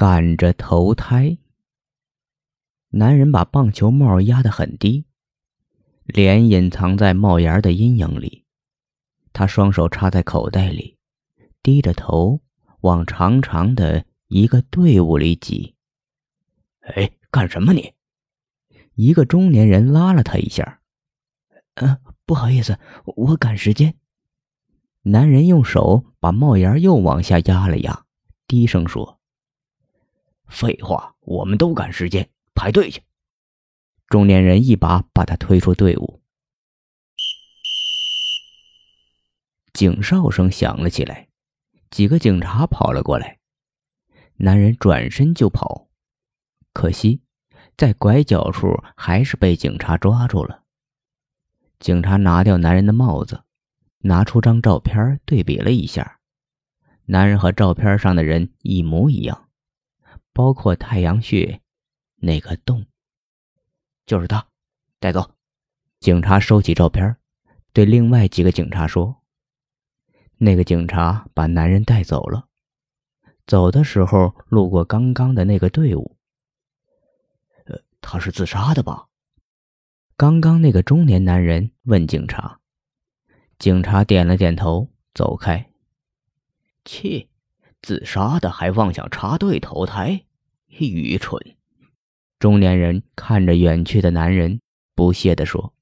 赶着投胎。男人把棒球帽压得很低，脸隐藏在帽檐的阴影里。他双手插在口袋里，低着头往长长的一个队伍里挤。哎，干什么你？一个中年人拉了他一下。嗯，不好意思，我赶时间。男人用手把帽檐又往下压了压，低声说：“废话，我们都赶时间，排队去。”中年人一把把他推出队伍。警哨声响了起来，几个警察跑了过来。男人转身就跑，可惜在拐角处还是被警察抓住了。警察拿掉男人的帽子。拿出张照片对比了一下，男人和照片上的人一模一样，包括太阳穴那个洞。就是他，带走。警察收起照片，对另外几个警察说：“那个警察把男人带走了，走的时候路过刚刚的那个队伍。他是自杀的吧？”刚刚那个中年男人问警察。警察点了点头，走开。切，自杀的还妄想插队投胎，愚蠢！中年人看着远去的男人，不屑地说。